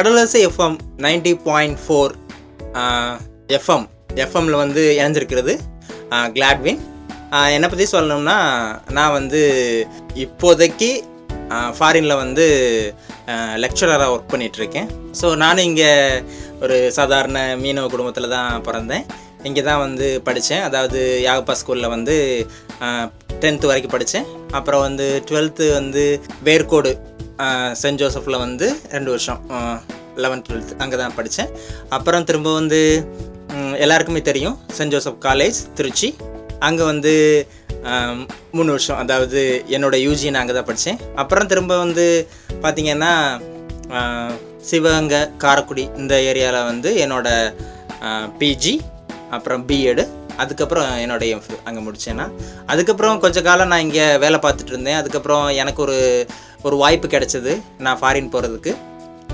Kadalosai FM ninety point four FM எஃப்எம்ல வந்து இணைஞ்சிருக்கிறது Gladwin என்னை பற்றி சொல்லணும்னா நான் வந்து இப்போதைக்கு ஃபாரினில் வந்து லெக்சரராக ஒர்க் பண்ணிகிட்ருக்கேன் ஸோ நானும் இங்கே ஒரு சாதாரண மீனவ குடும்பத்தில் தான் பிறந்தேன். இங்கே தான் வந்து படித்தேன் அதாவது யாகப்பா ஸ்கூலில் வந்து டென்த்து வரைக்கும் படித்தேன் அப்புறம் வந்து டுவெல்த்து வந்து வேர்க்கோடு சென்ட் ஜோசஃபில் வந்து ரெண்டு வருஷம் லெவன்த் டுவெல்த் அங்கே தான் படித்தேன் அப்புறம் திரும்ப வந்து எல்லாருக்குமே தெரியும் சென்ட் ஜோசப் காலேஜ் திருச்சி. அங்கே வந்து மூணு வருஷம் அதாவது என்னோட யூஜி நான் அங்கே தான் படித்தேன் அப்புறம் திரும்ப வந்து பார்த்திங்கன்னா சிவகங்கை காரைக்குடி இந்த ஏரியாவில் வந்து என்னோடய பிஜி அப்புறம் பிஎடு அதுக்கப்புறம் என்னோட எம்ஃபில் அங்கே முடித்தேன்னா அதுக்கப்புறம் கொஞ்ச காலம் நான் இங்கே வேலை பார்த்துட்டு இருந்தேன். அதுக்கப்புறம் எனக்கு ஒரு ஒரு வாய்ப்பு கிடைச்சது. நான் ஃபாரின் போகிறதுக்கு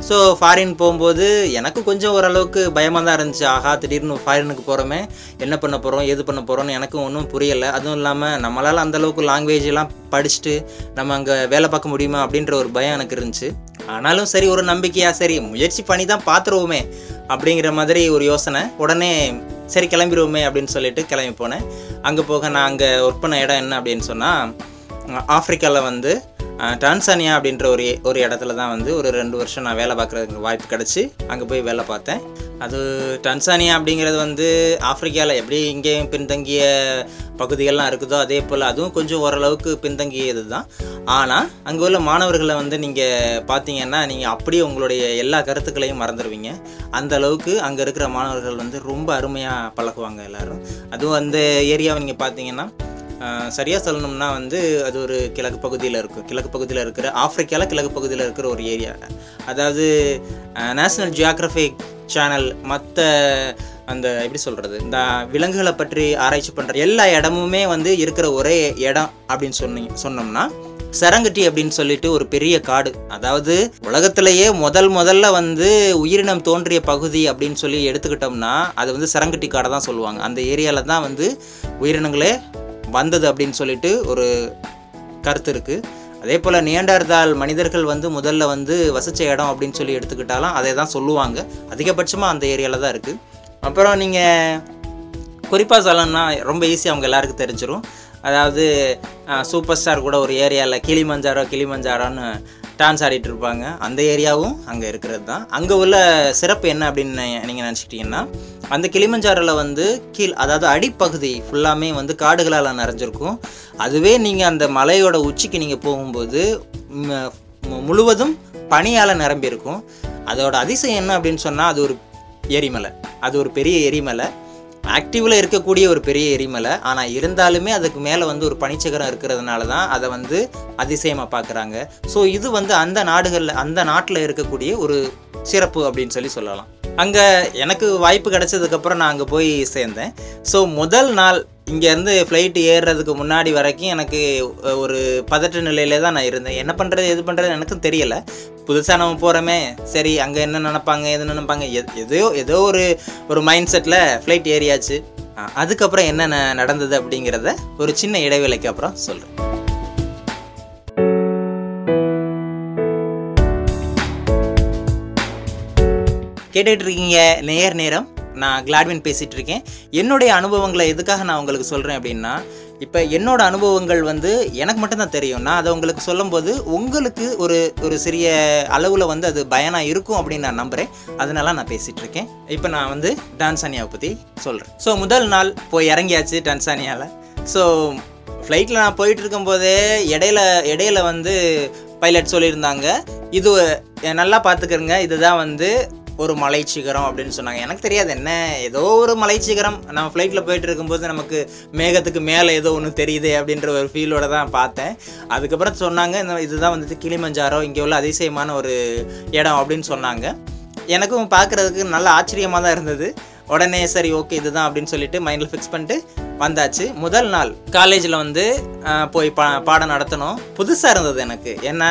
ஸோ ஃபாரின் போகும்போது எனக்கு கொஞ்சம் ஓரளவுக்கு பயமாக தான் இருந்துச்சு. ஆஹா திடீர்னு ஃபாரினுக்கு போகிறோமே என்ன பண்ண போகிறோம் எது பண்ண போகிறோம்னு எனக்கும் ஒன்றும் புரியலை. அதுவும் இல்லாமல் நம்மளால் அந்தளவுக்கு லாங்குவேஜ் எல்லாம் படிச்சுட்டு நம்ம அங்கே வேலை பார்க்க முடியுமா அப்படின்ற ஒரு பயம் எனக்கு இருந்துச்சு. ஆனாலும் சரி ஒரு நம்பிக்கையாக சரி முயற்சி பண்ணி தான் பார்த்துருவோமே அப்படிங்கிற மாதிரி ஒரு யோசனை. உடனே சரி கிளம்பிடுவோமே அப்படின்னு சொல்லிட்டு கிளம்பி போனேன். அங்கே போக நான் அங்கே ஒர்க் பண்ண இடம் என்ன அப்படின்னு சொன்னால் ஆஃப்ரிக்காவில் வந்து டான்சானியா அப்படின்ற ஒரு ஒரு இடத்துல தான் வந்து ஒரு ரெண்டு வருஷம் நான் வேலை பார்க்குறதுக்கு வாய்ப்பு கிடச்சி அங்கே போய் வேலை பார்த்தேன். அது டான்சானியா அப்படிங்கிறது வந்து ஆப்பிரிக்காவில் எப்படி இங்கேயும் பின்தங்கிய பகுதிகள்லாம் இருக்குதோ அதே போல் அதுவும் கொஞ்சம் ஓரளவுக்கு பின்தங்கியது தான். ஆனால் அங்கே உள்ள மாணவர்களை வந்து நீங்கள் பார்த்தீங்கன்னா நீங்கள் அப்படியே உங்களுடைய எல்லா கருத்துக்களையும் மறந்துடுவீங்க அந்த அளவுக்கு அங்கே இருக்கிற மாணவர்கள் வந்து ரொம்ப அருமையாக பழகுவாங்க எல்லோரும். அதுவும் அந்த ஏரியாவை நீங்கள் பார்த்தீங்கன்னா சரியாக சொல்லணும்னா வந்து அது ஒரு கிழக்கு பகுதியில் இருக்கும் கிழக்கு பகுதியில் இருக்கிற ஆஃப்ரிக்காவில் கிழக்கு பகுதியில் இருக்கிற ஒரு ஏரியா. அதாவது நேஷ்னல் ஜியாகிரபிக் சேனல் மற்ற அந்த எப்படி சொல்கிறது இந்த விலங்குகளை பற்றி ஆராய்ச்சி பண்ணுற எல்லா இடமுமே வந்து இருக்கிற ஒரே இடம் அப்படின்னு சொன்னீங்க சொன்னோம்னா சரங்கட்டி அப்படின்னு சொல்லிட்டு ஒரு பெரிய காடு. அதாவது உலகத்திலேயே முதல் முதல்ல வந்து உயிரினம் தோன்றிய பகுதி அப்படின்னு சொல்லி எடுத்துக்கிட்டோம்னா அது வந்து சரங்கட்டி காடை தான் சொல்லுவாங்க. அந்த ஏரியாவில் தான் வந்து உயிரினங்களே வந்தது அப்படின்னு சொல்லிட்டு ஒரு கருத்து இருக்குது அதே போல் நியண்டர்தால் மனிதர்கள் வந்து முதல்ல வந்து வசித்த இடம் அப்படின்னு சொல்லி எடுத்துக்கிட்டாலும் அதை தான் சொல்லுவாங்க. அதிகபட்சமாக அந்த ஏரியாவில் தான் இருக்குது அப்புறம் நீங்கள் குறிப்பாக சொல்லணும்னா ரொம்ப ஈஸியாக அவங்க எல்லாருக்கும் தெரிஞ்சிடும் அதாவது சூப்பர் ஸ்டார் கூட ஒரு ஏரியாவில் கிளிமஞ்சாரோ கிளிமஞ்சாரோன்னு டான்ஸ் ஆடிட்டு இருப்பாங்க. அந்த ஏரியாவும் அங்கே இருக்கிறது தான் அங்கே உள்ள சிறப்பு என்ன அப்படின்னு நீங்கள் நினச்சிக்கிட்டிங்கன்னா அந்த கிளிமஞ்சாரில் வந்து கீழ் அதாவது அடிப்பகுதி ஃபுல்லாமே வந்து காடுகளால் நிறைஞ்சிருக்கும். அதுவே நீங்கள் அந்த மலையோட உச்சிக்கு நீங்கள் போகும்போது முழுவதும் பனியால் நிரம்பியிருக்கும். அதோட அதிசயம் என்ன அப்படின்னு சொன்னால் அது ஒரு எரிமலை. அது ஒரு பெரிய எரிமலை. ஆக்டிவில் இருக்கக்கூடிய ஒரு பெரிய எரிமலை. ஆனால் இருந்தாலுமே அதுக்கு மேலே வந்து ஒரு பனிச்சக்கரம் இருக்கிறதுனால தான் அதை வந்து அதிசயமாக பார்க்குறாங்க ஸோ இது வந்து அந்த நாடுகளில் அந்த நாட்டில் இருக்கக்கூடிய ஒரு சிறப்பு அப்படின்னு சொல்லி சொல்லலாம். அங்கே எனக்கு வாய்ப்பு கிடைச்சதுக்கப்புறம் நான் அங்கே போய் சேர்ந்தேன். ஸோ முதல் நாள் இங்கேருந்து ஃப்ளைட் ஏறுறதுக்கு முன்னாடி வரைக்கும் எனக்கு ஒரு பதட்ட நிலையில தான் நான் இருந்தேன். என்ன பண்ணுறது எது பண்ணுறது எனக்கும் தெரியலை. புதுசாக நம்ம போகிறோமே சரி அங்கே என்ன நினப்பாங்க எது நினைப்பாங்க எ- ஏதோ ஏதோ ஒரு ஒரு மைண்ட் செட்டில் ஃப்ளைட் ஏறியாச்சு. அதுக்கப்புறம் என்ன நடந்தது அப்படிங்கிறத ஒரு சின்ன இடைவேளைக்கு அப்புறம் சொல்கிறேன் கேட்டுட்டு இருக்கீங்க நேர் நேரம். நான் கிளாட்வின் பேசிகிட்டு இருக்கேன். என்னுடைய அனுபவங்களை எதுக்காக நான் உங்களுக்கு சொல்கிறேன் அப்படின்னா இப்போ என்னோட அனுபவங்கள் வந்து எனக்கு மட்டும்தான் தெரியும். நான் அதை உங்களுக்கு சொல்லும்போது உங்களுக்கு ஒரு ஒரு சிறிய அளவில் வந்து அது பயனாக இருக்கும் அப்படின்னு நான் நம்புகிறேன் அதனால நான் பேசிகிட்டு இருக்கேன். இப்போ நான் வந்து டான்சானியாவை பற்றி சொல்கிறேன் ஸோ முதல் நாள் போய் இறங்கியாச்சு டான்சானியாவில் ஸோ ஃப்ளைட்டில் நான் போயிட்டு இருக்கும்போதே இடையில இடையில வந்து பைலட் சொல்லியிருந்தாங்க. இது நல்லா பார்த்துக்கிறங்க இதுதான் வந்து ஒரு மலை சிகரம் அப்படின்னு சொன்னாங்க. எனக்கு தெரியாது என்ன ஏதோ ஒரு மலை சிகரம் நம்ம ஃப்ளைட்டில் போயிட்டு இருக்கும்போது நமக்கு மேகத்துக்கு மேலே ஏதோ ஒன்று தெரியுது அப்படின்ற ஒரு ஃபீலோட தான் பார்த்தேன். அதுக்கப்புறம் சொன்னாங்க இந்த இதுதான் வந்துட்டு கிளிமஞ்சாரோ இங்கே உள்ள அதிசயமான ஒரு இடம் அப்படின்னு சொன்னாங்க. எனக்கும் பார்க்குறதுக்கு நல்ல ஆச்சரியமாக தான் இருந்தது. உடனே சரி ஓகே இதுதான் அப்படின்னு சொல்லிட்டு மைண்டில் ஃபிக்ஸ் பண்ணிட்டு வந்தாச்சு. முதல் நாள் காலேஜில் வந்து போய் பா பாடம் நடத்தணும். புதுசாக இருந்தது எனக்கு. ஏன்னா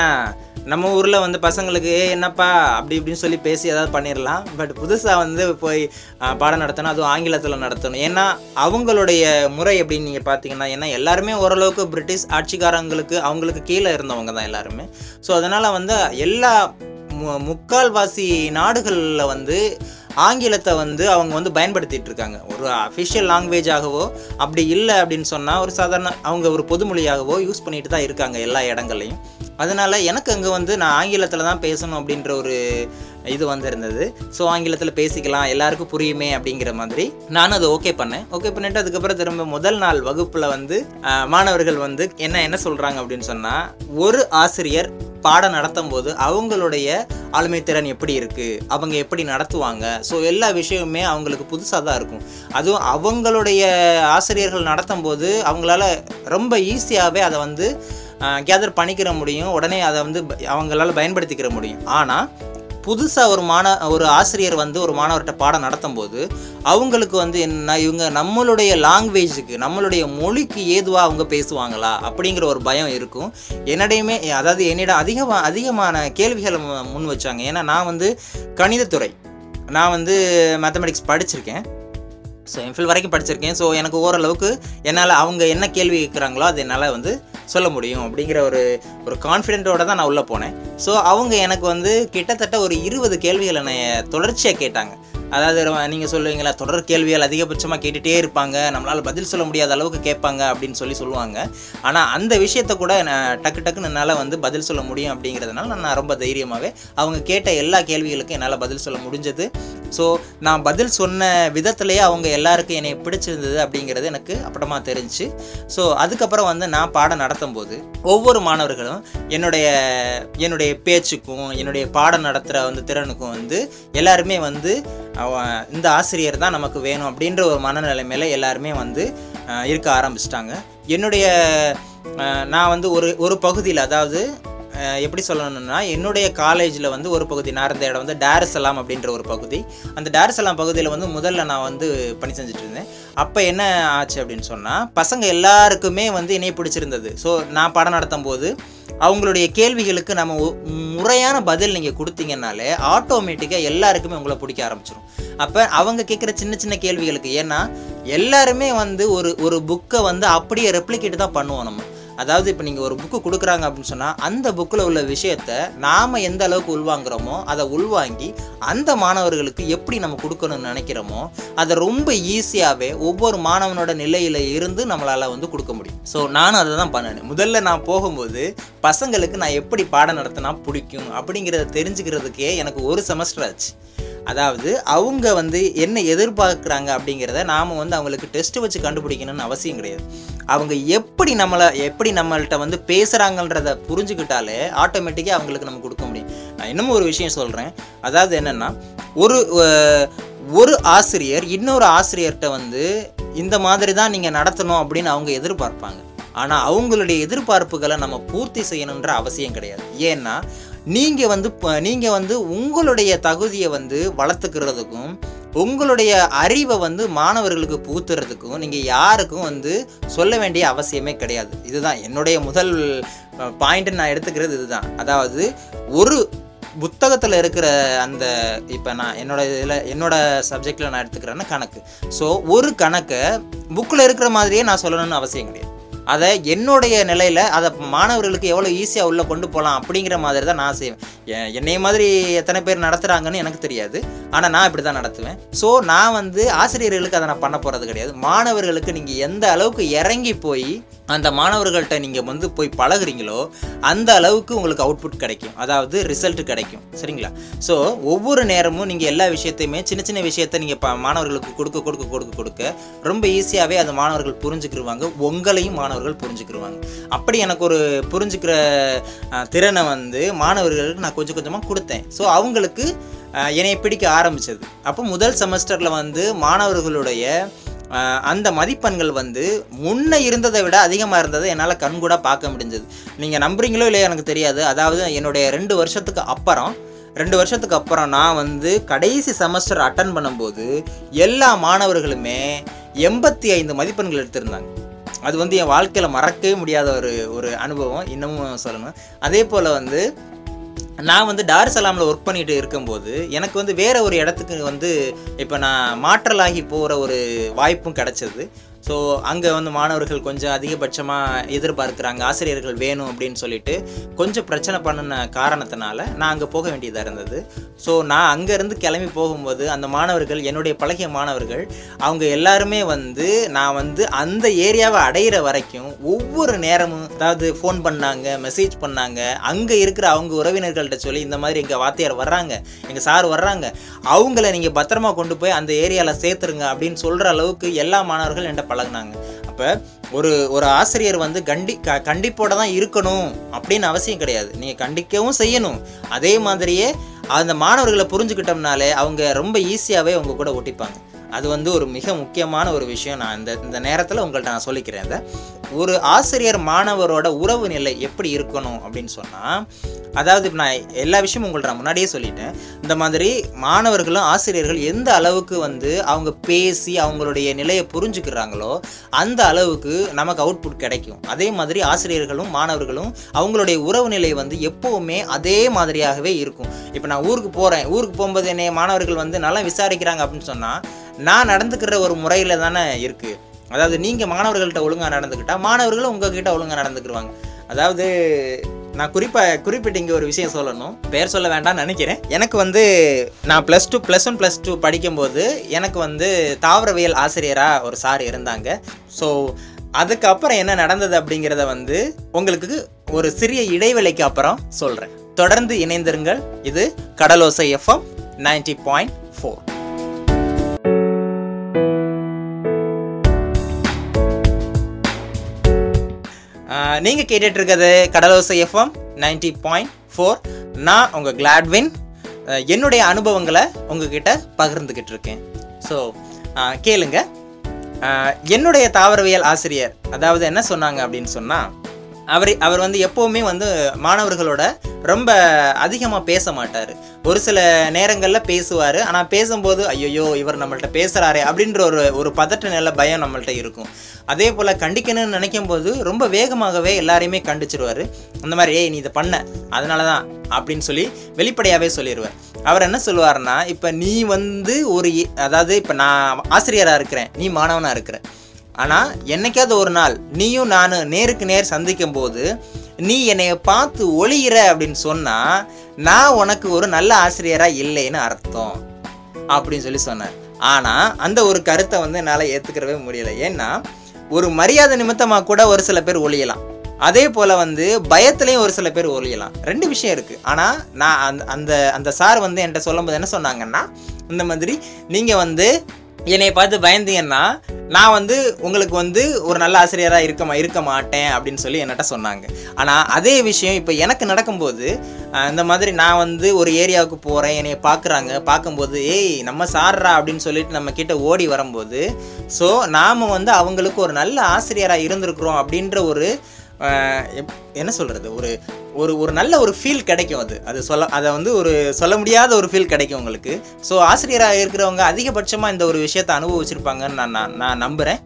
நம்ம ஊரில் வந்து பசங்களுக்கு ஏ என்னப்பா? அப்படி இப்படின்னு சொல்லி பேசி ஏதாவது பண்ணிடலாம் பட் புதுசாக வந்து போய் பாடம் நடத்தணும். அதுவும் ஆங்கிலத்தில் நடத்தணும். ஏன்னா அவங்களுடைய முறை எப்படின்னு நீங்கள் பார்த்தீங்கன்னா ஏன்னா எல்லாருமே ஓரளவுக்கு பிரிட்டிஷ் ஆட்சிக்காரங்களுக்கு அவங்களுக்கு கீழே இருந்தவங்க தான் எல்லாருமே. ஸோ அதனால் வந்து எல்லா மு- முக்கால்வாசி நாடுகளில் வந்து ஆங்கிலத்தை வந்து அவங்க வந்து பயன்படுத்திகிட்டு இருக்காங்க. ஒரு அஃபிஷியல் லாங்குவேஜாகவோ அப்படி இல்லை அப்படின்னு சொன்னால் ஒரு சாதாரண அவங்க ஒரு பொதுமொழியாகவோ யூஸ் பண்ணிட்டு தான் இருக்காங்க எல்லா இடங்கள்லையும். அதனால் எனக்கு அங்கே வந்து நான் ஆங்கிலத்தில் தான் பேசணும் அப்படின்ற ஒரு இது வந்திருந்தது. ஸோ ஆங்கிலத்தில் பேசிக்கலாம் எல்லாருக்கும் புரியுமே அப்படிங்கிற மாதிரி நானும் அதை ஓகே பண்ணேன். ஓகே பண்ணிட்டு அதுக்கப்புறம் திரும்ப முதல் நாள் வகுப்பில் வந்து மாணவர்கள் வந்து என்ன என்ன சொல்கிறாங்க அப்படின்னு சொன்னால் ஒரு ஆசிரியர் பாடம் நடத்தும் போது அவங்களுடைய ஆளுமை திறன் எப்படி இருக்குது அவங்க எப்படி நடத்துவாங்க? ஸோ எல்லா விஷயமுமே அவங்களுக்கு புதுசாக தான் இருக்கும். அதுவும் அவங்களுடைய ஆசிரியர்கள் நடத்தும் போது அவங்களால ரொம்ப ஈஸியாகவே அதை வந்து கேதர் பண்ணிக்கிற முடியும். உடனே அதை வந்து அவங்களால பயன்படுத்திக்கிற முடியும். ஆனால் புதுசாக ஒரு மாண ஒரு ஆசிரியர் வந்து ஒரு மாணவர்கிட்ட பாடம் நடத்தும் போது அவங்களுக்கு வந்து என்ன இவங்க நம்மளுடைய லாங்குவேஜுக்கு நம்மளுடைய மொழிக்கு ஏதுவாக அவங்க பேசுவாங்களா அப்படிங்கிற ஒரு பயம் இருக்கும். என்னடையுமே அதாவது என்னிடம் அதிகமாக அதிகமான கேள்விகளை மு- முன் வச்சாங்க. ஏன்னா நான் வந்து கணிதத்துறை நான் வந்து மேத்தமெட்டிக்ஸ் படிச்சிருக்கேன். ஸோ எம்ஃபில் வரைக்கும் படிச்சிருக்கேன். ஸோ எனக்கு ஓரளவுக்கு என்னால் அவங்க என்ன கேள்வி கேட்குறாங்களோ அது என்னால் வந்து சொல்ல முடியும் அப்படிங்கிற ஒரு ஒரு கான்ஃபிடென்ட்டோட தான் நான் உள்ளே போனேன். ஸோ அவங்க எனக்கு வந்து கிட்டத்தட்ட ஒரு இருபது கேள்விகளை நான் தொடர்ச்சியாக கேட்டாங்க. அதாவது நீங்கள் சொல்லுவீங்களா தொடர் கேள்விகள் அதிகபட்சமாக கேட்டுகிட்டே இருப்பாங்க நம்மளால் பதில் சொல்ல முடியாத அளவுக்கு கேட்பாங்க அப்படின்னு சொல்லி சொல்லுவாங்க. ஆனால் அந்த விஷயத்த கூட நான் டக்கு டக்குன்னு என்னால் வந்து பதில் சொல்ல முடியும் அப்படிங்கிறதுனால நான் ரொம்ப தைரியமாகவே அவங்க கேட்ட எல்லா கேள்விகளுக்கும் என்னால் பதில் சொல்ல முடிஞ்சது. ஸோ நான் பதில் சொன்ன விதத்துலேயே அவங்க எல்லாருக்கும் என்னை பிடிச்சிருந்தது அப்படிங்கிறது எனக்கு அப்புறமா தெரிஞ்சு. ஸோ அதுக்கப்புறம் வந்து நான் பாடம் நடத்தும் போது ஒவ்வொரு மாணவர்களும் என்னுடைய என்னுடைய பேச்சுக்கும் என்னுடைய பாடம் நடத்துகிற வந்து திறனுக்கும் வந்து எல்லாருமே வந்து இந்த ஆசிரியர் தான் நமக்கு வேணும் அப்படின்ற ஒரு மனநிலைமையில் எல்லாருமே வந்து இருக்க ஆரம்பிச்சிட்டாங்க. என்னுடைய நான் வந்து ஒரு ஒரு பகுதியில் அதாவது எப்படி சொல்லணும்னா என்னுடைய காலேஜில் வந்து ஒரு பகுதி நான் இருந்த இடம் வந்து டேரசலாம் அப்படின்ற ஒரு பகுதி. அந்த டேரசலாம் பகுதியில் வந்து முதல்ல நான் வந்து பணி செஞ்சுட்டு இருந்தேன் அப்போ என்ன ஆச்சு அப்படின்னு சொன்னால் பசங்க எல்லாருக்குமே வந்து என்னைய பிடிச்சிருந்தது. ஸோ நான் படம் நடத்தும் போது அவங்களுடைய கேள்விகளுக்கு நம்ம முறையான பதில் நீங்கள் கொடுத்தீங்கன்னாலே ஆட்டோமேட்டிக்காக எல்லாருக்குமே உங்களை பிடிக்க ஆரம்பிச்சிடும் அப்போ அவங்க கேட்குற சின்ன சின்ன கேள்விகளுக்கு ஏன்னா எல்லாருமே வந்து ஒரு ஒரு புக்கை வந்து அப்படியே ரெப்ளிகேட் தான் பண்ணுவோம் நம்ம. அதாவது இப்போ நீங்கள் ஒரு புக்கு கொடுக்குறாங்க அப்படின்னு சொன்னால் அந்த புக்கில் உள்ள விஷயத்தை நாம் எந்த அளவுக்கு உள்வாங்குறோமோ அதை உள்வாங்கி அந்த மாணவர்களுக்கு எப்படி நம்ம கொடுக்கணும்னு நினைக்கிறோமோ அதை ரொம்ப ஈஸியாகவே ஒவ்வொரு மாணவனோட நிலையில் இருந்து நம்மளால் வந்து கொடுக்க முடியும். ஸோ நானும் அதை தான் பண்ணினேன் முதல்ல நான் போகும்போது பசங்களுக்கு நான் எப்படி பாடம் நடத்தினா பிடிக்கும் அப்படிங்கிறத தெரிஞ்சுக்கிறதுக்கே எனக்கு ஒரு செமஸ்டர் ஆச்சு. அதாவது அவங்க வந்து என்ன எதிர்பார்க்குறாங்க அப்படிங்கிறத நாம் வந்து அவங்களுக்கு டெஸ்ட்டு வச்சு கண்டுபிடிக்கணும்னு அவசியம் கிடையாது. அவங்க எப்படி நம்மளை எப்படி நம்மள்கிட்ட வந்து பேசுகிறாங்கன்றத புரிஞ்சுக்கிட்டாலே ஆட்டோமேட்டிக்காக அவங்களுக்கு நம்ம கொடுக்க முடியும். நான் இன்னமும் ஒரு விஷயம் சொல்கிறேன் அதாவது என்னென்னா ஒரு ஒரு ஆசிரியர் இன்னொரு ஆசிரியர்கிட்ட வந்து இந்த மாதிரி தான் நீங்கள் நடத்தணும் அப்படின்னு அவங்க எதிர்பார்ப்பாங்க. ஆனால் அவங்களுடைய எதிர்பார்ப்புகளை நம்ம பூர்த்தி செய்யணுன்ற அவசியம் கிடையாது. ஏன்னா நீங்கள் வந்து நீங்கள் வந்து உங்களுடைய தகுதியை வந்து வளர்த்துக்கிறதுக்கும் உங்களுடைய அறிவை வந்து மாணவர்களுக்கு புகுத்துறதுக்கும் நீங்கள் யாருக்கும் வந்து சொல்ல வேண்டிய அவசியமே கிடையாது. இதுதான் என்னுடைய முதல் பாயிண்ட்டு நான் எடுத்துக்கிறது இதுதான். அதாவது ஒரு புத்தகத்தில் இருக்கிற அந்த இப்போ நான் என்னோட இதில் என்னோட சப்ஜெக்டில் நான் எடுத்துக்கிறேன்னா கணக்கு. ஸோ ஒரு கணக்கை புக்கில் இருக்கிற மாதிரியே நான் சொல்லணும்னு அவசியம் கிடையாது. அதை என்னுடைய நிலையில் அதை மாணவர்களுக்கு எவ்வளோ ஈஸியாக உள்ளே கொண்டு போகலாம் அப்படிங்கிற மாதிரி தான் நான் செய்வேன். எ- என்னைய மாதிரி எத்தனை பேர் நடத்துகிறாங்கன்னு எனக்கு தெரியாது. ஆனால் நான் இப்படி தான் நடத்துவேன். ஸோ நான் வந்து ஆசிரியர்களுக்கு அதை நான் பண்ண போகிறது கிடையாது. மாணவர்களுக்கு நீங்கள் எந்த அளவுக்கு இறங்கி போய் அந்த மாணவர்கள்ட்ட நீங்கள் வந்து போய் பழகுறீங்களோ அந்த அளவுக்கு உங்களுக்கு அவுட்புட் கிடைக்கும். அதாவது ரிசல்ட் கிடைக்கும். சரிங்களா? ஸோ ஒவ்வொரு நேரமும் நீங்கள் எல்லா விஷயத்தையுமே சின்ன சின்ன விஷயத்தை நீங்கள் ப மாணவர்களுக்கு கொடுக்க கொடுக்க கொடுக்க கொடுக்க ரொம்ப ஈஸியாகவே அந்த மாணவர்கள் புரிஞ்சுக்கிருவாங்க. உங்களையும் மாணவர்கள் புரிஞ்சுக்கிருவாங்க. அப்படி எனக்கு ஒரு புரிஞ்சுக்கிற திறனை வந்து மாணவர்களுக்கு நான் கொஞ்சம் கொஞ்சமாக கொடுத்தேன். ஸோ அவங்களுக்கு என்னை பிடிக்க ஆரம்பித்தது அப்போ முதல் செமஸ்டரில் வந்து மாணவர்களுடைய அந்த மதிப்பெண்கள் வந்து முன்னே இருந்ததை விட அதிகமாக இருந்ததை என்னால் கண்கூட பார்க்க முடிஞ்சது. நீங்கள் நம்புறீங்களோ இல்லையோ எனக்கு தெரியாது. அதாவது என்னுடைய ரெண்டு வருஷத்துக்கு அப்புறம் ரெண்டு வருஷத்துக்கு அப்புறம் நான் வந்து கடைசி செமஸ்டர் அட்டன் பண்ணும்போது எல்லா மாணவர்களுமே எண்பத்தி ஐந்து மதிப்பெண்கள் எடுத்திருந்தாங்க. அது வந்து என் வாழ்க்கையில் மறக்கவே முடியாத ஒரு ஒரு அனுபவம். இன்னமும் சொல்லணும். அதே போல் வந்து நான் வந்து டார் சலாமில் ஒர்க் பண்ணிட்டு இருக்கும்போது எனக்கு வந்து வேற ஒரு இடத்துக்கு வந்து இப்போ நான் மாற்றலாகி போகிற ஒரு வாய்ப்பும் கிடச்சிது. ஸோ அங்கே வந்து மாணவர்கள் கொஞ்சம் அதிகபட்சமாக எதிர்பார்க்குறாங்க. ஆசிரியர்கள் வேணும் அப்படின்னு சொல்லிட்டு கொஞ்சம் பிரச்சனை பண்ணின காரணத்தினால நான் அங்கே போக வேண்டியதாக இருந்தது. ஸோ நான் அங்கேருந்து கிளம்பி போகும்போது அந்த மாணவர்கள் என்னுடைய பழகிய மாணவர்கள் அவங்க எல்லாருமே வந்து நான் வந்து அந்த ஏரியாவை அடையிற வரைக்கும் ஒவ்வொரு நேரமும் அதாவது ஃபோன் பண்ணாங்க மெசேஜ் பண்ணாங்க. அங்கே இருக்கிற அவங்க உறவினர்கள்ட்ட சொல்லி இந்த மாதிரி எங்கள் வாத்தியார் வர்றாங்க எங்கள் சார் வர்றாங்க. அவங்கள நீங்கள் பத்திரமா கொண்டு போய் அந்த ஏரியாவில் சேர்த்துருங்க அப்படின்னு சொல்கிற அளவுக்கு எல்லா மாணவர்கள் என்கிட்ட பழகினாங்க. அப்போ ஒரு ஒரு ஆசிரியர் வந்து கண்டி க கண்டிப்போட தான் இருக்கணும் அப்படின்னு அவசியம் கிடையாது. நீங்கள் கண்டிக்கவும் செய்யணும். அதே மாதிரியே அந்த மாணவர்களை புரிஞ்சுக்கிட்டோம்னாலே அவங்க ரொம்ப ஈஸியாகவே அவங்க கூட ஒட்டிப்பாங்க. அது வந்து ஒரு மிக முக்கியமான ஒரு விஷயம். நான் இந்த இந்த நேரத்தில் உங்கள்கிட்ட நான் சொல்லிக்கிறேன் இந்த ஒரு ஆசிரியர் மாணவரோட உறவு நிலை எப்படி இருக்கணும் அப்படின்னு சொன்னால் அதாவது இப்போ நான் எல்லா விஷயமும் உங்கள்கிட்ட நான் முன்னாடியே சொல்லிட்டேன். இந்த மாதிரி மாணவர்களும் ஆசிரியர்கள் எந்த அளவுக்கு வந்து அவங்க பேசி அவங்களுடைய நிலையை புரிஞ்சுக்கிறாங்களோ அந்த அளவுக்கு நமக்கு அவுட்புட் கிடைக்கும். அதே மாதிரி ஆசிரியர்களும் மாணவர்களும் அவங்களுடைய உறவு நிலை வந்து எப்போவுமே அதே மாதிரியாகவே இருக்கும். இப்போ நான் ஊருக்கு போகிறேன் ஊருக்கு போகும்போது என்னை மாணவர்கள் வந்து நல்லா விசாரிக்கிறாங்க அப்படின்னு சொன்னால் நான் நடந்துக்கிற ஒரு முறையில் தானே இருக்குது அதாவது நீங்கள் மாணவர்கள்ட்ட ஒழுங்காக நடந்துக்கிட்டால் மாணவர்களும் உங்ககிட்ட ஒழுங்காக நடந்துக்கிடுவாங்க அதாவது நான் குறிப்பாக குறிப்பிட்டு இங்கே ஒரு விஷயம் சொல்லணும். பேர் சொல்ல வேண்டாம்னு நினைக்கிறேன். எனக்கு வந்து நான் plus two plus one plus two படிக்கும்போது எனக்கு வந்து தாவரவியல் ஆசிரியராக ஒரு சார் இருந்தாங்க. ஸோ அதுக்கப்புறம் என்ன நடந்தது அப்படிங்கிறத வந்து உங்களுக்கு ஒரு சிறிய இடைவெளிக்கு அப்புறம் சொல்கிறேன் தொடர்ந்து இணைந்திருங்கள். இது Kadalosai FM ninety point four. நீங்கள் கேட்டுட்டு இருக்கிறது Kadalosai FM ninety point four நான் உங்கள் கிளாட்வின் என்னுடைய அனுபவங்களை உங்ககிட்ட பகிர்ந்துக்கிட்டு இருக்கேன் ஸோ கேளுங்க. என்னுடைய தாவரவியல் ஆசிரியர் அதாவது என்ன சொன்னாங்க அப்படின்னு சொன்னால் அவர் அவர் வந்து எப்போவுமே வந்து மாணவர்களோட ரொம்ப அதிகமாக பேச மாட்டார். ஒரு சில நேரங்களில் பேசுவார். ஆனால் பேசும்போது ஐயோ இவர் நம்மள்ட்ட பேசுகிறாரே அப்படின்ற ஒரு ஒரு பதட்ட நில பயம் நம்மள்ட்ட இருக்கும். அதே போல் கண்டிக்கணும்னு நினைக்கும் போது ரொம்ப வேகமாகவே எல்லாரையுமே கண்டிச்சிருவார். அந்த மாதிரி ஏய் நீ இதை பண்ண. அதனால தான் அப்படின்னு சொல்லி வெளிப்படையாகவே சொல்லிடுவார் அவர் என்ன சொல்லுவார்னா இப்போ நீ வந்து ஒரு இ- அதாவது இப்போ நான் ஆசிரியராக இருக்கிறேன். நீ மாணவனாக இருக்கிற. ஆனால் என்னைக்காவது ஒரு நாள் நீயும் நானும் நேருக்கு நேர் சந்திக்கும் போது நீ என்னைய பார்த்து ஒளியிற அப்படின்னு சொன்னால் நான் உனக்கு ஒரு நல்ல ஆசிரியராக இல்லைன்னு அர்த்தம் அப்படின்னு சொல்லி சொன்னேன். ஆனால் அந்த ஒரு கருத்தை வந்து என்னால் ஏற்றுக்கிறவே முடியலை. ஏன்னா ஒரு மரியாதை நிமித்தமாக கூட ஒரு சில பேர் ஒழியலாம் அதே போல் வந்து பயத்துலேயும் ஒரு சில பேர் ஒழியலாம் ரெண்டு விஷயம் இருக்குது ஆனால் நான் அந்த அந்த அந்த சார் வந்து என்கிட்ட சொல்லும்போது என்ன சொன்னாங்கன்னா இந்த மாதிரி நீங்கள் வந்து என்னை பார்த்து பயந்தீங்கன்னா நான் வந்து உங்களுக்கு வந்து ஒரு நல்ல ஆசிரியராக இருக்க இருக்க மாட்டேன் அப்படின்னு சொல்லி என்னட்ட சொன்னாங்க. ஆனால் அதே விஷயம் இப்போ எனக்கு நடக்கும்போது இந்த மாதிரி நான் வந்து ஒரு ஏரியாவுக்கு போகிறேன் என்னை பார்க்குறாங்க பார்க்கும்போது ஏய் நம்ம சார்ரா அப்படின்னு சொல்லிட்டு நம்ம கிட்ட ஓடி வரும்போது ஸோ நாம் வந்து அவங்களுக்கு ஒரு நல்ல ஆசிரியராக இருந்திருக்கிறோம் அப்படின்ற ஒரு என்ன சொல்கிறது ஒரு ஒரு ஒரு நல்ல ஒரு ஃபீல் கிடைக்கும் அது. அது சொல்ல அதை வந்து ஒரு சொல்ல முடியாத ஒரு ஃபீல் கிடைக்கும் உங்களுக்கு. ஸோ ஆசிரியராக இருக்கிறவங்க அதிகபட்சமாக இந்த ஒரு விஷயத்தை அனுபவிச்சிருப்பாங்கன்னு நான் நான் நான் நம்புகிறேன்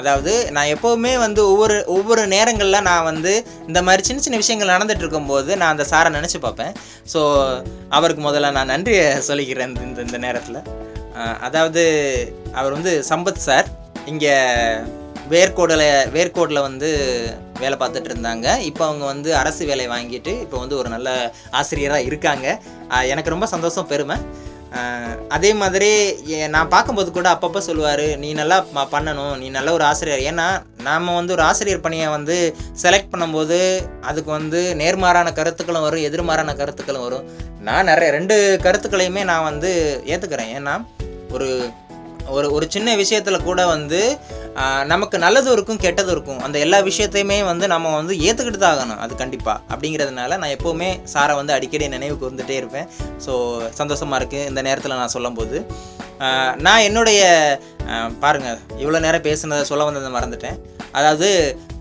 அதாவது நான் எப்போவுமே வந்து ஒவ்வொரு ஒவ்வொரு நேரங்களில் நான் வந்து இந்த மாதிரி சின்ன சின்ன விஷயங்கள் நடந்துட்டு இருக்கும்போது நான் அந்த சாரை நினச்சி பார்ப்பேன். ஸோ அவருக்கு முதல்ல நான் நன்றியை சொல்லிக்கிறேன் இந்த இந்த நேரத்தில். அதாவது அவர் வந்து சம்பத் சார். இங்கே வேர்க்கோடில் வேர்க்கோடில் வந்து வேலை பார்த்துட்டு இருந்தாங்க. இப்போ அவங்க வந்து அரசு வேலை வாங்கிட்டு இப்போ வந்து ஒரு நல்ல ஆசிரியராக இருக்காங்க. எனக்கு ரொம்ப சந்தோஷம் பெருமை. அதே மாதிரி நான் பார்க்கும்போது கூட அப்பப்போ சொல்லுவார் நீ நல்லா பண்ணணும். நீ நல்ல ஒரு ஆசிரியர். ஏன்னா நாம் வந்து ஒரு ஆசிரியர் பணியை வந்து செலக்ட் பண்ணும்போது அதுக்கு வந்து நேர்மாறான கருத்துக்களும் வரும் எதிர்மாறான கருத்துக்களும் வரும். நான் நிறைய ரெண்டு கருத்துக்களையுமே நான் வந்து ஏற்றுக்கிறேன் ஏன்னா ஒரு ஒரு ஒரு சின்ன விஷயத்தில் கூட வந்து நமக்கு நல்லதும் இருக்கும் கெட்டதும் இருக்கும். அந்த எல்லா விஷயத்தையுமே வந்து நம்ம வந்து ஏற்றுக்கிட்டு தான் ஆகணும் அது கண்டிப்பாக அப்படிங்கிறதுனால நான் எப்போவுமே சாரை வந்து அடிக்கடி நினைவு கூர்ந்துட்டே இருப்பேன். ஸோ சந்தோஷமாக இருக்குது இந்த நேரத்தில் நான் சொல்லும்போது. நான் என்னுடைய பாருங்கள் இவ்வளோ நேரம் பேசுனதை சொல்ல வந்ததை மறந்துட்டேன். அதாவது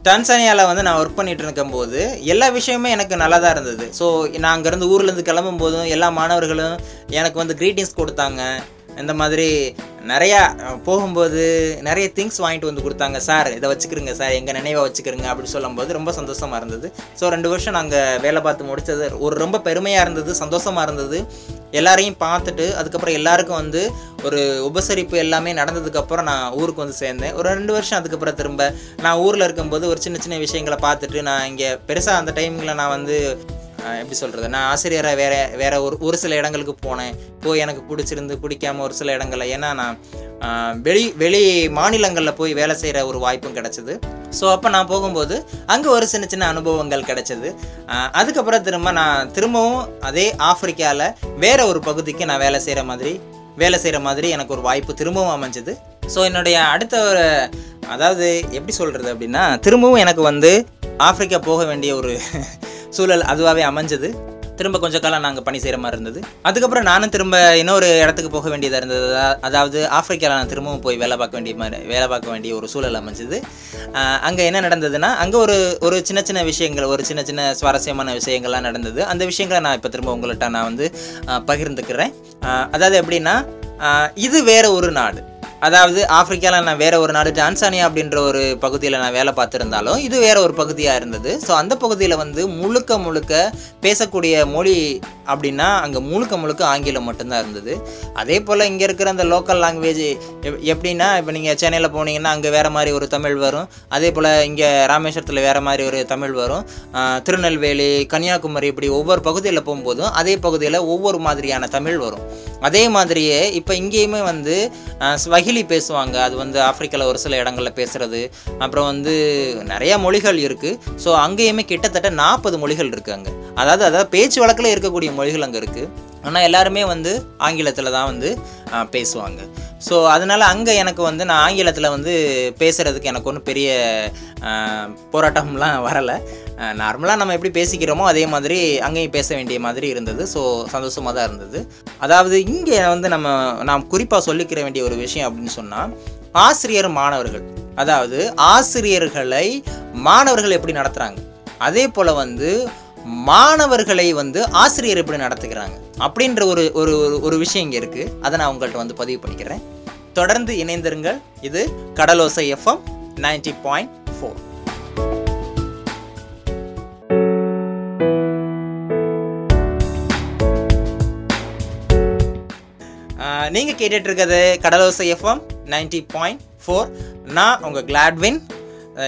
டான்சானியாவில் வந்து நான் ஒர்க் பண்ணிட்டு இருக்கும்போது எல்லா விஷயமுமே எனக்கு நல்லா தான் இருந்தது. ஸோ நான் அங்கேருந்து ஊர்லேருந்து கிளம்பும் போதும் எல்லா மாணவர்களும் எனக்கு வந்து க்ரீட்டிங்ஸ் கொடுத்தாங்க. இந்த மாதிரி நிறையா போகும்போது நிறைய திங்ஸ் வாங்கிட்டு வந்து கொடுத்தாங்க. சார் இதை வச்சுக்கிறங்க சார். எங்கள் நினைவை வச்சுக்கிறங்க அப்படின்னு சொல்லும்போது ரொம்ப சந்தோஷமாக இருந்தது. ஸோ ரெண்டு வருஷம் நாங்கள் வேலை பார்த்து முடித்தது ஒரு ரொம்ப பெருமையாக இருந்தது சந்தோஷமாக இருந்தது. எல்லாரையும் பார்த்துட்டு அதுக்கப்புறம் எல்லாருக்கும் வந்து ஒரு உபசரிப்பு எல்லாமே நடந்ததுக்கப்புறம் நான் ஊருக்கு வந்து சேர்ந்தேன். ஒரு ரெண்டு வருஷம் அதுக்கப்புறம் திரும்ப நான் ஊரில் இருக்கும்போது ஒரு சின்ன சின்ன விஷயங்களை பார்த்துட்டு நான் இங்கே பெருசாக அந்த டைமில் நான் வந்து எப்படி சொல்கிறது நான் ஆசிரியராக வேற வேற ஒரு ஒரு சில இடங்களுக்கு போனேன். போய் எனக்கு பிடிச்சிருந்து பிடிக்காம ஒரு சில இடங்களில். ஏன்னா நான் வெளி வெளி மாநிலங்களில் போய் வேலை செய்கிற ஒரு வாய்ப்பும் கிடச்சிது. ஸோ அப்போ நான் போகும்போது அங்கே ஒரு சின்ன சின்ன அனுபவங்கள் கிடச்சிது. அதுக்கப்புறம் திரும்ப நான் திரும்பவும் அதே ஆப்பிரிக்காவில் வேற ஒரு பகுதிக்கு நான் வேலை செய்கிற மாதிரி வேலை செய்கிற மாதிரி எனக்கு ஒரு வாய்ப்பு திரும்பவும் அமைஞ்சது. ஸோ என்னுடைய அடுத்த ஒரு அதாவது எப்படி சொல்கிறது அப்படின்னா திரும்பவும் எனக்கு வந்து ஆப்பிரிக்கா போக வேண்டிய ஒரு சூழல் அதுவாகவே அமைஞ்சது. திரும்ப கொஞ்ச காலம் நாங்கள் பணி செய்கிற மாதிரி இருந்தது. அதுக்கப்புறம் நானும் திரும்ப இன்னொரு இடத்துக்கு போக வேண்டியதாக இருந்தது. அதாவது ஆஃப்ரிக்காவில் நான் திரும்பவும் போய் வேலை பார்க்க வேண்டிய மாதிரி வேலை பார்க்க வேண்டிய ஒரு சூழல் அமைஞ்சது. அங்கே என்ன நடந்ததுன்னா அங்கே ஒரு ஒரு சின்ன சின்ன விஷயங்கள் ஒரு சின்ன சின்ன சுவாரஸ்யமான விஷயங்கள்லாம் நடந்தது. அந்த விஷயங்களை நான் இப்போ திரும்ப உங்கள்கிட்ட நான் வந்து பகிர்ந்துக்கிறேன். அதாவது எப்படின்னா இது வேறு ஒரு நாடு. அதாவது ஆப்பிரிக்காவில் நான் வேற ஒரு நாடு டான்சானியா அப்படின்ற ஒரு பகுதியில் நான் வேலை பார்த்துருந்தாலும் இது வேற ஒரு பகுதியாக இருந்தது. ஸோ அந்த பகுதியில் வந்து முழுக்க முழுக்க பேசக்கூடிய மொழி அப்படின்னா அங்கே முழுக்க முழுக்க ஆங்கிலம் மட்டும்தான் இருந்தது. அதே போல் இங்கே இருக்கிற அந்த லோக்கல் லாங்குவேஜ் எப்படின்னா இப்போ நீங்கள் சென்னையில் போனீங்கன்னா அங்கே வேறு மாதிரி ஒரு தமிழ் வரும். அதே போல் இங்கே ராமேஸ்வரத்தில் வேறு மாதிரி ஒரு தமிழ் வரும். திருநெல்வேலி கன்னியாகுமரி இப்படி ஒவ்வொரு பகுதியில் போகும்போதும் அதே பகுதியில் ஒவ்வொரு மாதிரியான தமிழ் வரும். அதே மாதிரியே இப்போ இங்கேயுமே வந்து ஸ்வஹி ஸ்வஹிலி பேசுவாங்க. அது வந்து ஆப்பிரிக்காவில் ஒரு சில இடங்களில் பேசுகிறது அப்புறம் வந்து நிறைய மொழிகள் இருக்குது ஸோ அங்கேயுமே கிட்டத்தட்ட நாற்பது மொழிகள் இருக்குது அங்கே. அதாவது அதாவது பேச்சு வழக்கில் இருக்கக்கூடிய மொழிகள் அங்கே இருக்குது ஆனால் எல்லாருமே வந்து ஆங்கிலத்தில் தான் வந்து பேசுவாங்க. ஸோ அதனால் அங்கே எனக்கு வந்து நான் ஆங்கிலத்தில் வந்து பேசுகிறதுக்கு எனக்கு ஒன்றும் பெரிய போராட்டம்லாம் வரலை. நார்மலாக நம்ம எப்படி பேசிக்கிறோமோ அதே மாதிரி அங்கேயும் பேச வேண்டிய மாதிரி இருந்தது. ஸோ சந்தோஷமாக தான் இருந்தது. அதாவது இங்கே வந்து நம்ம நாம் குறிப்பாக சொல்லிக்கிற வேண்டிய ஒரு விஷயம் அப்படின்னு சொன்னால் ஆசிரியர் மாணவர்கள் அதாவது ஆசிரியர்களை மாணவர்கள் எப்படி நடத்துகிறாங்க அதே போல் வந்து மாணவர்களை வந்து ஆசிரியர் எப்படி நடத்துகிறாங்க? அப்படின்ற ஒரு ஒரு ஒரு- ஒரு விஷயம் இங்கே இருக்குது அதை நான் உங்கள்கிட்ட வந்து பதிவு பண்ணிக்கிறேன். தொடர்ந்து இணைந்திருங்கள். இது Kadalosai FM ninety point four. நீங்கள் கேட்டுட்டு இருக்கிறது Kadalosai FM ninety point four. நான் உங்கள் கிளாட்வின்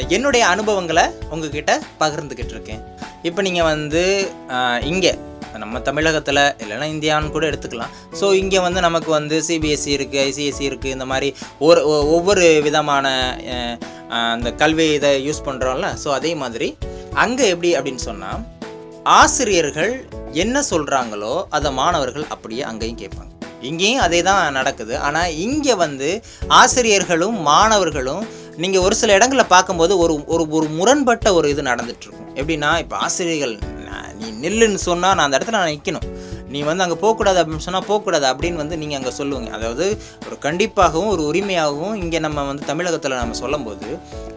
என்னுடைய அனுபவங்களை உங்ககிட்ட பகிர்ந்துக்கிட்டு இருக்கேன் இப்போ நீங்கள் வந்து இங்கே நம்ம தமிழகத்தில் இல்லைன்னா இந்தியான்னு கூட எடுத்துக்கலாம். ஸோ இங்கே வந்து நமக்கு வந்து சிபிஎஸ்சி இருக்குது ஐசிஎஸ்சி இருக்குது இந்த மாதிரி ஒரு ஒவ்வொரு விதமான அந்த கல்வி இதை யூஸ் பண்ணுறோம்ல ஸோ அதே மாதிரி அங்கே எப்படி அப்படின்னு சொன்னால் ஆசிரியர்கள் என்ன சொல்கிறாங்களோ அதை மாணவர்கள் அப்படியே அங்கேயும் கேட்பாங்க. இங்கேயும் அதே தான் நடக்குது. ஆனால் இங்கே வந்து ஆசிரியர்களும் மாணவர்களும் நீங்கள் ஒரு சில இடங்களில் பார்க்கும்போது ஒரு ஒரு ஒரு முரண்பட்ட ஒரு இது நடந்துகிட்ருக்கும் இருக்கும் எப்படின்னா இப்போ ஆசிரியர்கள் நீ நில்லுன்னு சொன்னால் நான் அந்த இடத்துல நான் நிற்கணும் நீ வந்து அங்கே போகக்கூடாது அப்படின்னு சொன்னால் போகக்கூடாது அப்படின்னு வந்து நீங்கள் அங்கே சொல்லுவீங்க. அதாவது ஒரு கண்டிப்பாகவும் ஒரு உரிமையாகவும் இங்கே நம்ம வந்து தமிழகத்தில் நம்ம சொல்லும்போது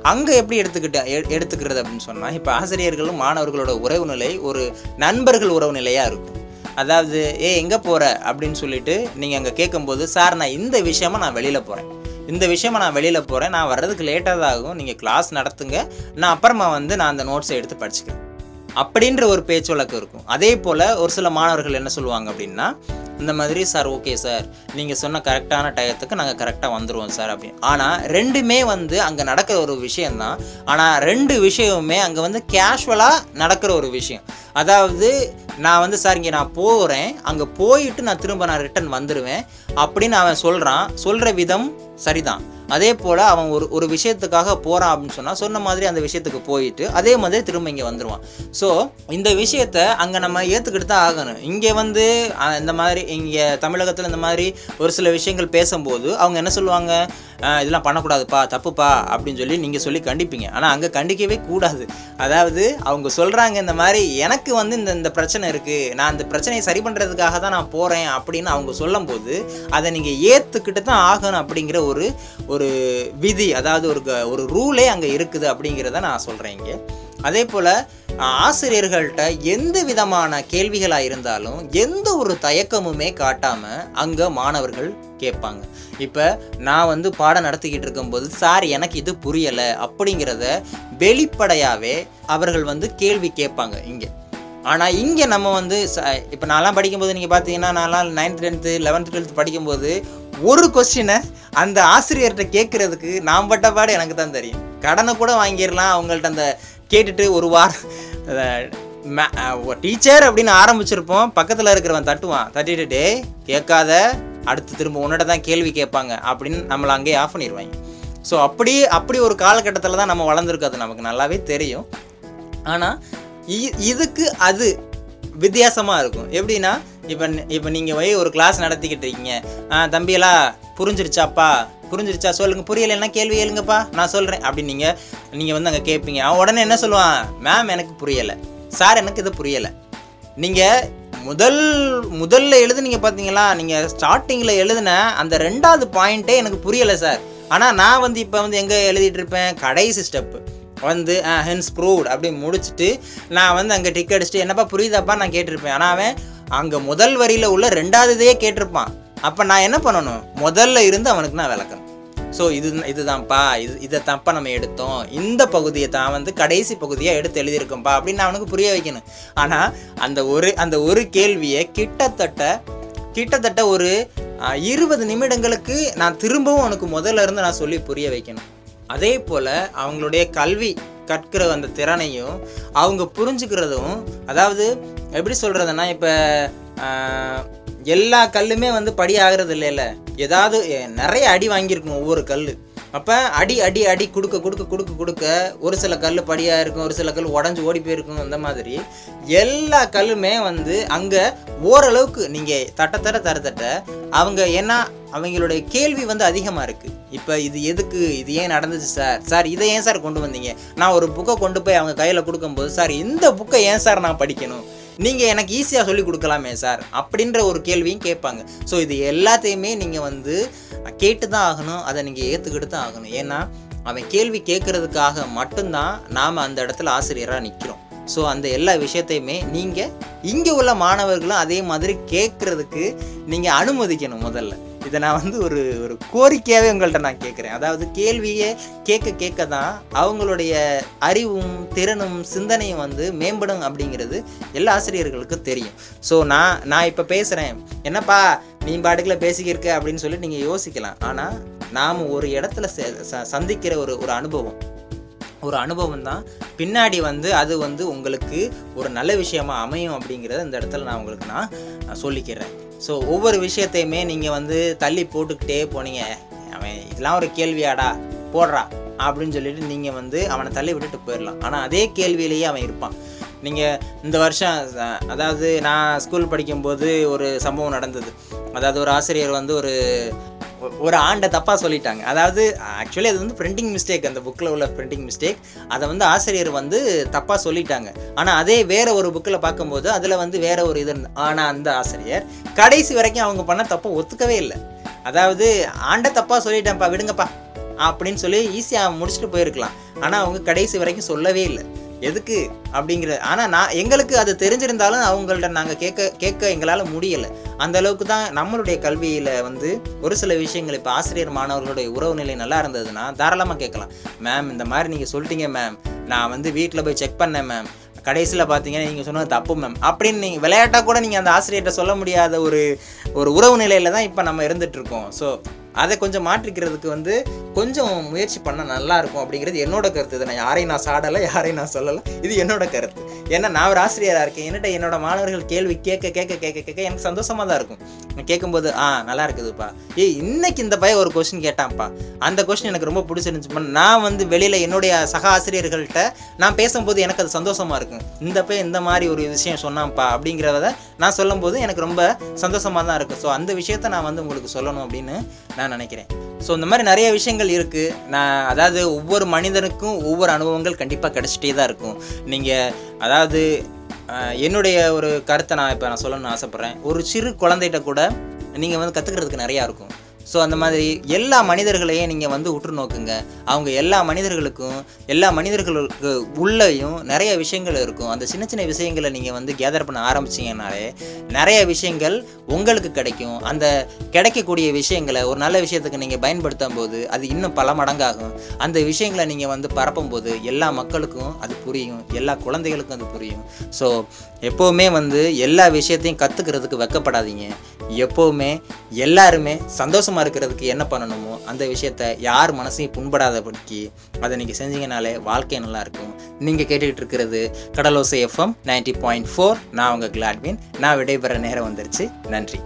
அங்கே எப்படி எடுத்துக்கிட்ட எ- எடுத்துக்கிறது அப்படின்னு சொன்னால் இப்போ ஆசிரியர்களும் மாணவர்களோட உறவு நிலை ஒரு நண்பர்கள் உறவு நிலையாக இருக்கும். அதாவது ஏ எங்கே போகிற அப்படின்னு சொல்லிட்டு நீங்கள் அங்கே கேட்கும்போது சார் நான் இந்த விஷயமா நான் வெளியில் போகிறேன் இந்த விஷயமா நான் வெளியில் போகிறேன் நான் வர்றதுக்கு லேட்டாக தான் ஆகும். நீங்கள் கிளாஸ் நடத்துங்க. நான் அப்புறமா வந்து நான் அந்த நோட்ஸை எடுத்து படிச்சுக்கிறேன். அப்படின்ற ஒரு பேச்சு வழக்கு இருக்கும். அதே போல் ஒரு சில மாணவர்கள் என்ன சொல்லுவாங்க அப்படின்னா இந்த மாதிரி சார் ஓகே சார். நீங்கள் சொன்ன கரெக்டான டயத்துக்கு நாங்கள் கரெக்டாக வந்துடுவோம் சார் அப்படின்னு ஆனால் ரெண்டுமே வந்து அங்கே நடக்கிற ஒரு விஷயந்தான் ஆனால் ரெண்டு விஷயமுமே அங்கே வந்து கேஷுவலாக நடக்கிற ஒரு விஷயம். அதாவது நான் வந்து சார் இங்கே நான் போகிறேன் அங்கே போயிட்டு நான் திரும்ப நான் ரிட்டன் வந்துடுவேன் அப்படின்னு அவன் சொல்கிறான் சொல்கிற விதம் சரிதான். அதே போல் அவன் ஒரு ஒரு விஷயத்துக்காக போகிறான் அப்படின்னு சொன்னால் சொன்ன மாதிரி அந்த விஷயத்துக்கு போயிட்டு அதே மாதிரி திரும்ப இங்கே வந்துடுவான் ஸோ இந்த விஷயத்த அங்கே நம்ம ஏற்றுக்கிட்டு தான் ஆகணும். இங்கே வந்து இந்த மாதிரி இங்கே தமிழகத்தில் இந்த மாதிரி ஒரு சில விஷயங்கள் பேசும்போது அவங்க என்ன சொல்லுவாங்க? இதெல்லாம் பண்ணக்கூடாதுப்பா தப்புப்பா அப்படின்னு சொல்லி நீங்கள் சொல்லி கண்டிப்பீங்க. ஆனால் அங்கே கண்டிக்கவே கூடாது. அதாவது அவங்க சொல்கிறாங்க இந்த மாதிரி எனக்கு வந்து இந்த இந்த பிரச்சனை இருக்குது நான் இந்த பிரச்சனையை சரி பண்ணுறதுக்காக தான் நான் போகிறேன் அப்படின்னு அவங்க சொல்லும்போது அதை நீங்கள் ஏற்றுக்கிட்டு தான் ஆகணும் அப்படிங்கிற ஒரு ஒரு விதி அதாவது ஒரு க- ஒரு ரூலே அங்கே இருக்குது அப்படிங்கிறத நான் சொல்கிறேன் இங்கே. அதே போல் ஆசிரியர்கள்ட்ட எந்த விதமான கேள்விகளாக இருந்தாலும் எந்த ஒரு தயக்கமுமே காட்டாமல் அங்கே மாணவர்கள் கேட்பாங்க. இப்போ நான் வந்து பாடம் நடத்திக்கிட்டு இருக்கும்போது சார் எனக்கு இது புரியலை அப்படிங்கிறத வெளிப்படையாகவே அவர்கள் வந்து கேள்வி கேட்பாங்க இங்கே. ஆனால் இங்கே நம்ம வந்து இப்போ நான்லாம் படிக்கும்போது நீங்கள் பார்த்தீங்கன்னா நான்லாம் நைன்த் டென்த்து லெவன்த்து டுவெல்த் படிக்கும்போது ஒரு கொஸ்டினை அந்த ஆசிரியர்கிட்ட கேட்குறதுக்கு நான் பட்ட பாடு எனக்கு தான் தெரியும். கடனை கூட வாங்கிடலாம் அவங்கள்ட்ட அந்த கேட்டுட்டு ஒரு வாரம் டீச்சர் அப்படின்னு ஆரம்பிச்சிருப்போம். பக்கத்தில் இருக்கிறவன் தட்டுவான். தட்டிட்டு கேட்காத. அடுத்து திரும்ப உன்னிட்ட தான் கேள்வி கேட்பாங்க. அப்படின்னு நம்மளை அங்கேயே ஆஃப் பண்ணிடுவாங்க ஸோ அப்படி அப்படி ஒரு காலகட்டத்தில் தான் நம்ம வளர்ந்துருக்கோம். அது நமக்கு நல்லாவே தெரியும். ஆனால் இதுக்கு அது வித்தியாசமாக இருக்கும். எப்படின்னா இப்போ இப்போ நீங்கள் போய் ஒரு கிளாஸ் நடத்திக்கிட்டு இருக்கீங்க. தம்பியெல்லாம் புரிஞ்சிருச்சாப்பா? புரிஞ்சிருச்சா? சொல்லுங்க. புரியலைன்னா கேள்வி எழுங்கப்பா. நான் சொல்கிறேன் அப்படின்னு நீங்கள் நீங்கள் வந்து அங்கே கேட்பீங்க அவன் உடனே என்ன சொல்லுவான்? மேம் எனக்கு புரியலை. சார் எனக்கு இது புரியலை. நீங்கள் முதல் முதல்ல எழுதுனீங்க பார்த்தீங்களா நீங்கள் ஸ்டார்டிங்கில் எழுதின அந்த ரெண்டாவது பாயிண்ட்டே எனக்கு புரியலை சார் ஆனால் நான் வந்து இப்போ வந்து எங்கே எழுதிட்டு இருப்பேன்? கடைசி ஸ்டெப்பு வந்து ஹென்ஸ் ப்ரூவ்ட் அப்படி முடிச்சுட்டு நான் வந்து அங்கே டிக் அடிச்சுட்டு என்னப்பா புரியுதாப்பா? நான் கேட்டிருப்பேன். ஆனால் அவன் அங்கே முதல் வரியில் உள்ள ரெண்டாவது இதையே கேட்டிருப்பான். அப்போ நான் என்ன பண்ணணும்? முதல்ல இருந்து அவனுக்கு நான் விளக்கணும். ஸோ இது இதுதான்ப்பா இது இதைத்தான்ப்பா நம்ம எடுத்தோம். இந்த பகுதியை தான் வந்து கடைசி பகுதியாக எடுத்து எழுதியிருக்கோம்ப்பா அப்படின்னு நான் அவனுக்கு புரிய வைக்கணும். ஆனால் அந்த ஒரு அந்த ஒரு கேள்வியை கிட்டத்தட்ட கிட்டத்தட்ட ஒரு இருபது நிமிடங்களுக்கு நான் திரும்பவும் அவனுக்கு முதல்ல இருந்து நான் சொல்லி புரிய வைக்கணும். அதே போல் அவங்களுடைய கல்வி கற்கிற அந்த திறனையும் அவங்க புரிஞ்சுக்கிறதும் அதாவது எப்படி சொல்கிறதுனா இப்போ எல்லா கல்லுமே வந்து படி ஆகிறது இல்லைல்ல ஏதாவது நிறைய அடி வாங்கியிருக்கும் ஒவ்வொரு கல் அப்போ அடி அடி அடி கொடுக்க கொடுக்க கொடுக்க கொடுக்க ஒரு சில கல் படியாக இருக்கும் ஒரு சில கல் உடஞ்சி ஓடி போயிருக்கும் அந்த மாதிரி எல்லா கல்லுமே வந்து அங்கே ஓரளவுக்கு நீங்கள் தட்ட தரத்தட்ட தர தட்ட அவங்க ஏன்னா அவங்களுடைய கேள்வி வந்து அதிகமாக இருக்குது இப்போ இது எதுக்கு இது ஏன் நடந்துச்சு சார்? சார் இதை ஏன் சார் கொண்டு வந்தீங்க? நான் ஒரு புக்கை கொண்டு போய் அவங்க கையில் கொடுக்கும்போது சார் இந்த புக்கை ஏன் சார் நான் படிக்கணும்? நீங்கள் எனக்கு ஈஸியாக சொல்லி கொடுக்கலாமே சார் அப்படின்ற ஒரு கேள்வியும் கேட்பாங்க. ஸோ இது எல்லாத்தையுமே நீங்கள் வந்து கேட்டு தான் ஆகணும் அதை நீங்கள் ஏற்றுக்கிட்டு தான் ஆகணும். ஏன்னா அவன் கேள்வி கேட்குறதுக்காக மட்டும்தான் நாம் அந்த இடத்துல ஆசிரியராக நிற்கிறோம் ஸோ அந்த எல்லா விஷயத்தையுமே நீங்கள் இங்கே உள்ள மாணவர்களும் அதே மாதிரி கேட்குறதுக்கு நீங்கள் அனுமதிக்கணும் முதல்ல. இதை நான் வந்து ஒரு ஒரு கோரிக்கையாகவே உங்கள்கிட்ட நான் கேட்குறேன் அதாவது கேள்வியே கேட்க கேட்க தான் அவங்களுடைய அறிவும் திறனும் சிந்தனையும் வந்து மேம்படும் அப்படிங்கிறது எல்லா ஆசிரியர்களுக்கும் தெரியும். ஸோ நான் நான் இப்போ பேசுகிறேன் என்னப்பா நீ பாட்டுக்குள்ள பேசிக்கிருக்க அப்படின்னு சொல்லி நீங்கள் யோசிக்கலாம். ஆனால் நாம் ஒரு இடத்துல ச- ச- சந்திக்கிற ஒரு ஒரு அனுபவம். ஒரு அனுபவம் தான் பின்னாடி வந்து அது வந்து உங்களுக்கு ஒரு நல்ல விஷயமா அமையும் அப்படிங்கிறத இந்த இடத்துல நான் உங்களுக்கு நான் சொல்லிக்கிறேன். ஸோ ஒவ்வொரு விஷயத்தையுமே நீங்கள் வந்து தள்ளி போட்டுக்கிட்டே போனீங்க. அவன் இதெல்லாம் ஒரு கேள்வியாடா போடுறா அப்படின்னு சொல்லிட்டு நீங்கள் வந்து அவனை தள்ளி விட்டுட்டு போயிடலாம் ஆனால் அதே கேள்வியிலேயே அவன் இருப்பான். நீங்கள் இந்த வருஷம் அதாவது நான் ஸ்கூல் படிக்கும்போது ஒரு சம்பவம் நடந்தது. அதாவது ஒரு ஆசிரியர் வந்து ஒரு ஒரு ஆண்டை தப்பாக சொல்லிட்டாங்க. அதாவது ஆக்சுவலி அது வந்து பிரிண்டிங் மிஸ்டேக் அந்த புக்கில் உள்ள பிரிண்டிங் மிஸ்டேக் அதை வந்து ஆசிரியர் வந்து தப்பாக சொல்லிட்டாங்க. ஆனால் அதே வேற ஒரு புக்கில் பார்க்கும்போது அதில் வந்து வேற ஒரு இது ஆனால் அந்த ஆசிரியர் கடைசி வரைக்கும் அவங்க பண்ண தப்பை ஒத்துக்கவே இல்லை. அதாவது ஆண்டை தப்பாக சொல்லிட்டேன்ப்பா விடுங்கப்பா அப்படின்னு சொல்லி ஈஸியாக முடிச்சுட்டு போயிருக்கலாம். ஆனால் அவங்க கடைசி வரைக்கும் சொல்லவே இல்லை. எதுக்கு அப்படிங்கிற ஆனால் நான் எங்களுக்கு அது தெரிஞ்சிருந்தாலும் அவங்கள்ட்ட நாங்கள் கேட்க கேட்க எங்களால் முடியலை. அந்த அளவுக்கு தான் நம்மளுடைய கல்வியில் வந்து ஒரு சில விஷயங்கள் இப்போ ஆசிரியர் மாணவர்களுடைய உறவு நிலை நல்லா இருந்ததுன்னா தாராளமாக கேட்கலாம். மேம் இந்த மாதிரி நீங்கள் சொல்லிட்டீங்க மேம் நான் வந்து வீட்டில் போய் செக் பண்ணேன் மேம் கடைசியில் பார்த்தீங்கன்னா நீங்கள் சொன்னது தப்பு மேம் அப்படின்னு நீங்கள் விளையாட்டாக கூட நீங்கள் அந்த ஆசிரியர்கிட்ட சொல்ல முடியாத ஒரு ஒரு உறவு நிலையில் தான் இப்போ நம்ம இருந்துகிட்ருக்கோம் ஸோ அதை கொஞ்சம் மாற்றிக்கிறதுக்கு வந்து கொஞ்சம் முயற்சி பண்ணால் நல்லா இருக்கும் அப்படிங்கிறது என்னோட கருத்து. இதை நான் யாரையும் நான் சாடலை யாரையும் நான் சொல்லலை. இது என்னோட கருத்து. ஏன்னா நான் ஒரு ஆசிரியராக இருக்கேன். என்னட்ட என்னோட மாணவர்கள் கேள்வி கேட்க கேட்க கேட்க கேட்க எனக்கு சந்தோஷமாக தான் இருக்கும். நான் கேட்கும்போது ஆ நல்லா இருக்குதுப்பா. ஏய் இன்னைக்கு இந்த பையன் ஒரு கொஸ்டின் கேட்டான்ப்பா. அந்த கொஸ்டின் எனக்கு ரொம்ப பிடிச்சிருந்துச்சுப்பா நான் வந்து வெளியில் என்னுடைய சக ஆசிரியர்கள்ட்ட நான் பேசும்போது எனக்கு அது சந்தோஷமாக இருக்கும். இந்த பையன் இந்த மாதிரி ஒரு விஷயம் சொன்னான்ப்பா அப்படிங்கிறத நான் சொல்லும்போது எனக்கு ரொம்ப சந்தோஷமாக தான் இருக்கும். ஸோ அந்த விஷயத்த நான் வந்து உங்களுக்கு சொல்லணும் அப்படின்னு நான் நினைக்கிறேன். ஸோ இந்த மாதிரி நிறைய விஷயங்கள் இருக்குது நான் அதாவது ஒவ்வொரு மனிதனுக்கும் ஒவ்வொரு அனுபவங்கள் கண்டிப்பாக கிடச்சிட்டே தான் இருக்கும். நீங்கள் அதாவது என்னுடைய ஒரு கருத்தை நான் இப்போ நான் சொல்லணும்னு ஆசைப்பட்றேன். ஒரு சிறு குழந்தைகிட்ட கூட நீங்கள் வந்து கற்றுக்கிறதுக்கு நிறையா இருக்கும். ஸோ அந்த மாதிரி எல்லா மனிதர்களையும் நீங்கள் வந்து உற்று நோக்குங்க அவங்க எல்லா மனிதர்களுக்கும் எல்லா மனிதர்களுக்கு உள்ளேயும் நிறைய விஷயங்கள் இருக்கும். அந்த சின்ன சின்ன விஷயங்களை நீங்கள் வந்து கேதர் பண்ண ஆரம்பிச்சிங்கனாலே நிறைய விஷயங்கள் உங்களுக்கு கிடைக்கும். அந்த கிடைக்கக்கூடிய விஷயங்களை ஒரு நல்ல விஷயத்துக்கு நீங்கள் பயன்படுத்தும் போது அது இன்னும் பல மடங்காகும். அந்த விஷயங்களை நீங்கள் வந்து பரப்பும் போது எல்லா மக்களுக்கும் அது புரியும். எல்லா குழந்தைகளுக்கும் அது புரியும். ஸோ எப்போவுமே வந்து எல்லா விஷயத்தையும் கற்றுக்கிறதுக்கு வெக்கப்படாதீங்க. எப்போவுமே எல்லாருமே சந்தோஷமாக இருக்கிறதுக்கு என்ன பண்ணணுமோ அந்த விஷயத்த யார் மனசையும் புண்படாதபடிக்கு அதை நீங்கள் செஞ்சீங்கனாலே வாழ்க்கை நல்லா இருக்கும். நீங்கள் கேட்டுக்கிட்டு இருக்கிறது Kadalosai FM ninety point four. நான் உங்கள் கிளாட்வின் நான் விடைபெற நேரம் வந்துருச்சு. நன்றி.